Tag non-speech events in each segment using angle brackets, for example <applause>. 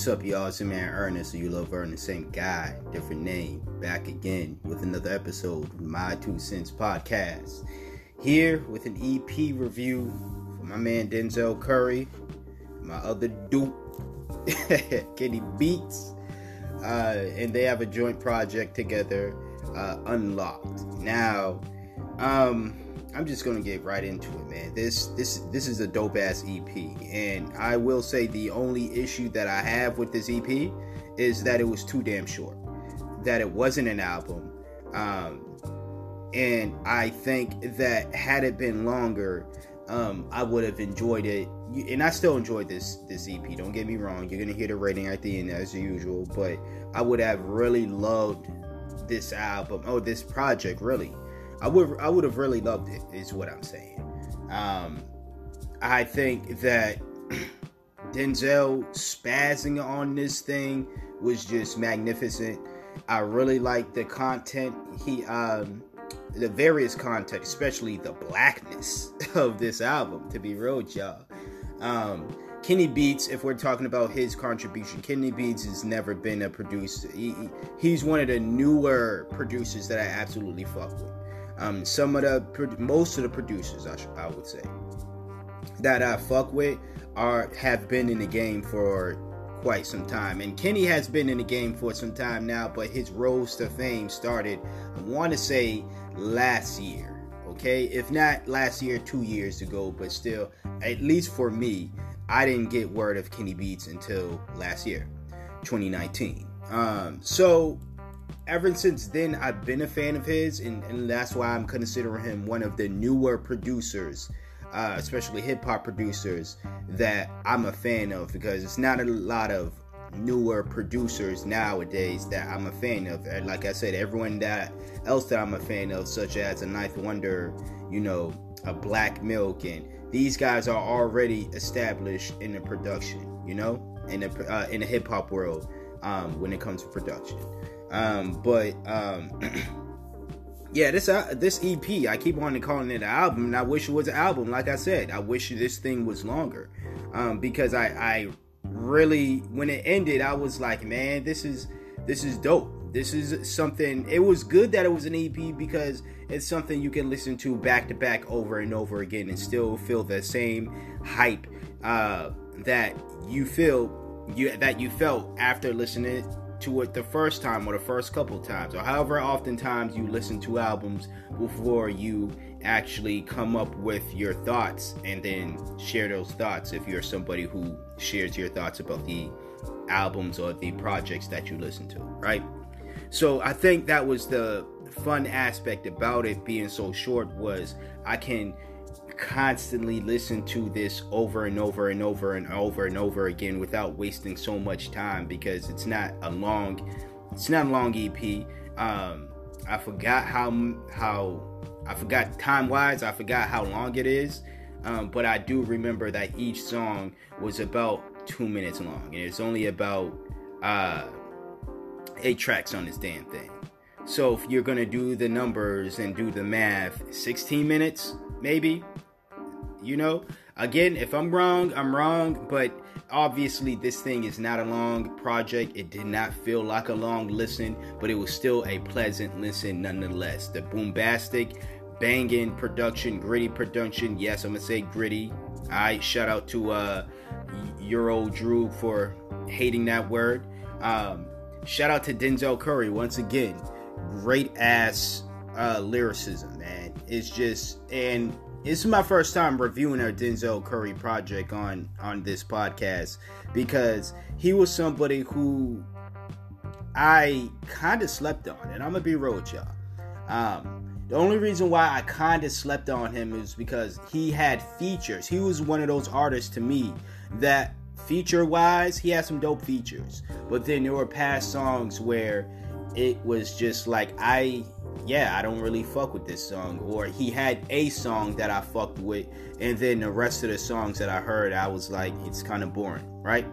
What's up, y'all? It's your man Ernest, you love Ernest, same guy, different name, back again with another episode of My Two Cents Podcast. Here with an EP review for my man Denzel Curry, my other dude, <laughs> Kenny Beats, uh, and they have a joint project together, uh, Unlocked. Now, um, I'm just gonna get right into it, man. This this this is a dope ass EP, and I will say the only issue that I have with this EP is that it was too damn short. That it wasn't an album, um, and I think that had it been longer, um, I would have enjoyed it. And I still enjoyed this this EP. Don't get me wrong. You're gonna hear the rating at the end as usual, but I would have really loved this album oh this project really I would I would have really loved it. Is what I'm saying. Um, I think that <clears throat> Denzel spazzing on this thing was just magnificent. I really like the content he um the various content, especially the blackness <laughs> of this album. To be real, y'all. Um, Kenny Beats, if we're talking about his contribution, Kenny Beats has never been a producer. He, he's one of the newer producers that I absolutely fuck with. Um, some of the most of the producers, I, sh- I would say, that I fuck with are have been in the game for quite some time. And Kenny has been in the game for some time now, but his rose to fame started, I want to say, last year. Okay, if not last year, two years ago, but still, at least for me, I didn't get word of Kenny Beats until last year, 2019. Um, so ever since then, I've been a fan of his, and, and that's why I'm considering him one of the newer producers, uh, especially hip hop producers, that I'm a fan of because it's not a lot of newer producers nowadays that I'm a fan of. And like I said, everyone that else that I'm a fan of, such as a Ninth Wonder, you know, a Black Milk, and these guys are already established in the production, you know, in the uh, in the hip hop world um, when it comes to production. Um, but um, <clears throat> yeah, this uh, this EP, I keep on calling it an album, and I wish it was an album. Like I said, I wish this thing was longer um, because I, I really, when it ended, I was like, man, this is this is dope. This is something. It was good that it was an EP because it's something you can listen to back to back over and over again and still feel the same hype uh, that you feel you that you felt after listening to it the first time or the first couple times or however often times you listen to albums before you actually come up with your thoughts and then share those thoughts. If you're somebody who shares your thoughts about the albums or the projects that you listen to right? So i think that was the fun aspect about it being so short was i can constantly listen to this over and over and over and over and over again without wasting so much time because it's not a long it's not a long EP. Um, I forgot how how I forgot time wise. I forgot how long it is, um, but I do remember that each song was about two minutes long, and it's only about uh, eight tracks on this damn thing. So if you're gonna do the numbers and do the math, 16 minutes maybe you know, again, if I'm wrong, I'm wrong, but obviously this thing is not a long project. It did not feel like a long listen, but it was still a pleasant listen nonetheless. The bombastic, banging production, gritty production. Yes, I'm gonna say gritty. I shout out to uh Euro Drew for hating that word. Um, shout out to Denzel Curry once again. Great ass uh, lyricism, man. It's just and this is my first time reviewing a Denzel Curry project on on this podcast because he was somebody who I kind of slept on, and I'm gonna be real with y'all. Um, the only reason why I kind of slept on him is because he had features. He was one of those artists to me that feature wise, he had some dope features. But then there were past songs where it was just like I yeah, I don't really fuck with this song. Or he had a song that I fucked with, and then the rest of the songs that I heard, I was like, it's kind of boring, right?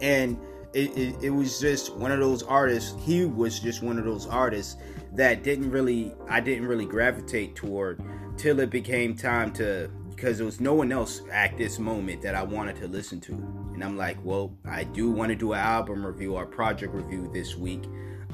And it, it, it, was just one of those artists, he was just one of those artists that didn't really, I didn't really gravitate toward till it became time to because there was no one else at this moment that I wanted to listen to. And I'm like, well, I do want to do an album review or project review this week.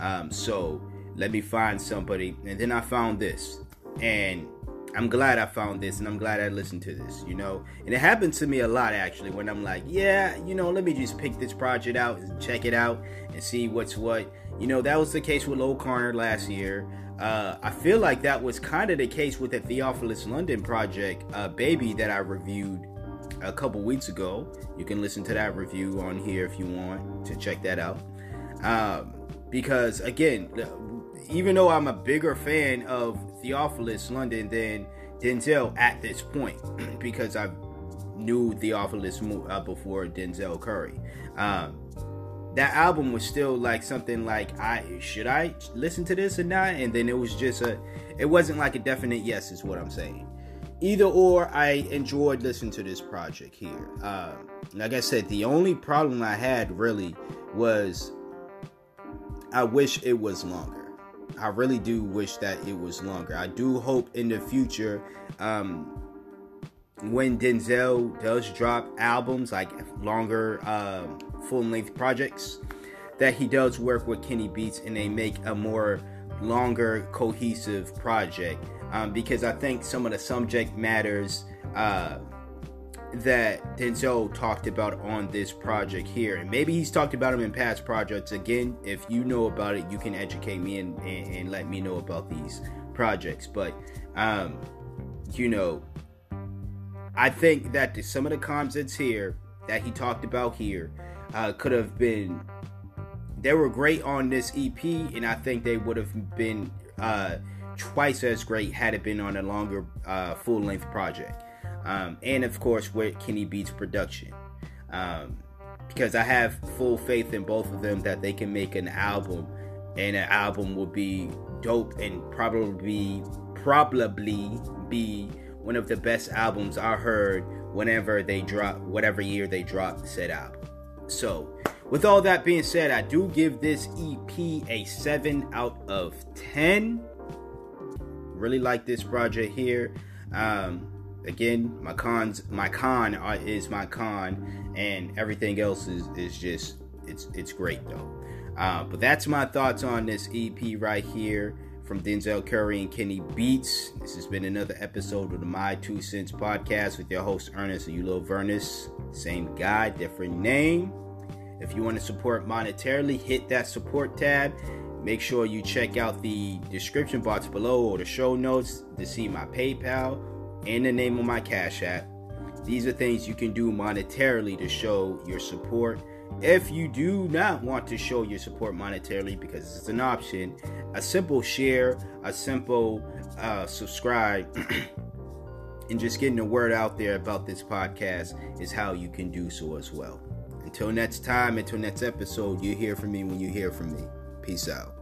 Um, so let me find somebody. And then I found this. And I'm glad I found this and I'm glad I listened to this, you know? And it happened to me a lot actually when I'm like, yeah, you know, let me just pick this project out and check it out and see what's what. You know, that was the case with Low Corner last year. Uh, I feel like that was kind of the case with the Theophilus London project, uh, Bebey, that I reviewed a couple weeks ago. You can listen to that review on here if you want to check that out. Um, because again, even though I'm a bigger fan of Theophilus London than Denzel at this point, <clears throat> because I knew Theophilus uh, before Denzel Curry. Um, that album was still like something like I should I listen to this or not, and then it was just a, it wasn't like a definite yes, is what I'm saying. Either or, I enjoyed listening to this project here. Uh, like I said, the only problem I had really was I wish it was longer. I really do wish that it was longer. I do hope in the future, um, when Denzel does drop albums like longer. Um, full length projects that he does work with Kenny Beats and they make a more longer cohesive project um, because I think some of the subject matters uh, that Denzel talked about on this project here, and maybe he's talked about them in past projects. Again, if you know about it, you can educate me and, and, and let me know about these projects. But um, you know, I think that some of the concepts here that he talked about here uh, could have been. They were great on this EP, and I think they would have been uh, twice as great had it been on a longer, uh, full length project. Um, and of course, with Kenny Beats production. Um, because I have full faith in both of them that they can make an album, and an album will be dope and probably probably be one of the best albums I heard whenever they drop whatever year they drop said album. So, with all that being said, I do give this EP a 7 out of 10. Really like this project here. Um, again, my cons, my con is my con, and everything else is, is just it's it's great though. Uh, but that's my thoughts on this EP right here from Denzel Curry and Kenny Beats. This has been another episode of the My Two Cents podcast with your host Ernest and Ulo Vernus. Same guy, different name. If you want to support monetarily, hit that support tab. Make sure you check out the description box below or the show notes to see my PayPal and the name of my Cash App. These are things you can do monetarily to show your support. If you do not want to show your support monetarily because it's an option, a simple share, a simple uh, subscribe, <clears throat> and just getting the word out there about this podcast is how you can do so as well. Until next time, until next episode, you hear from me when you hear from me. Peace out.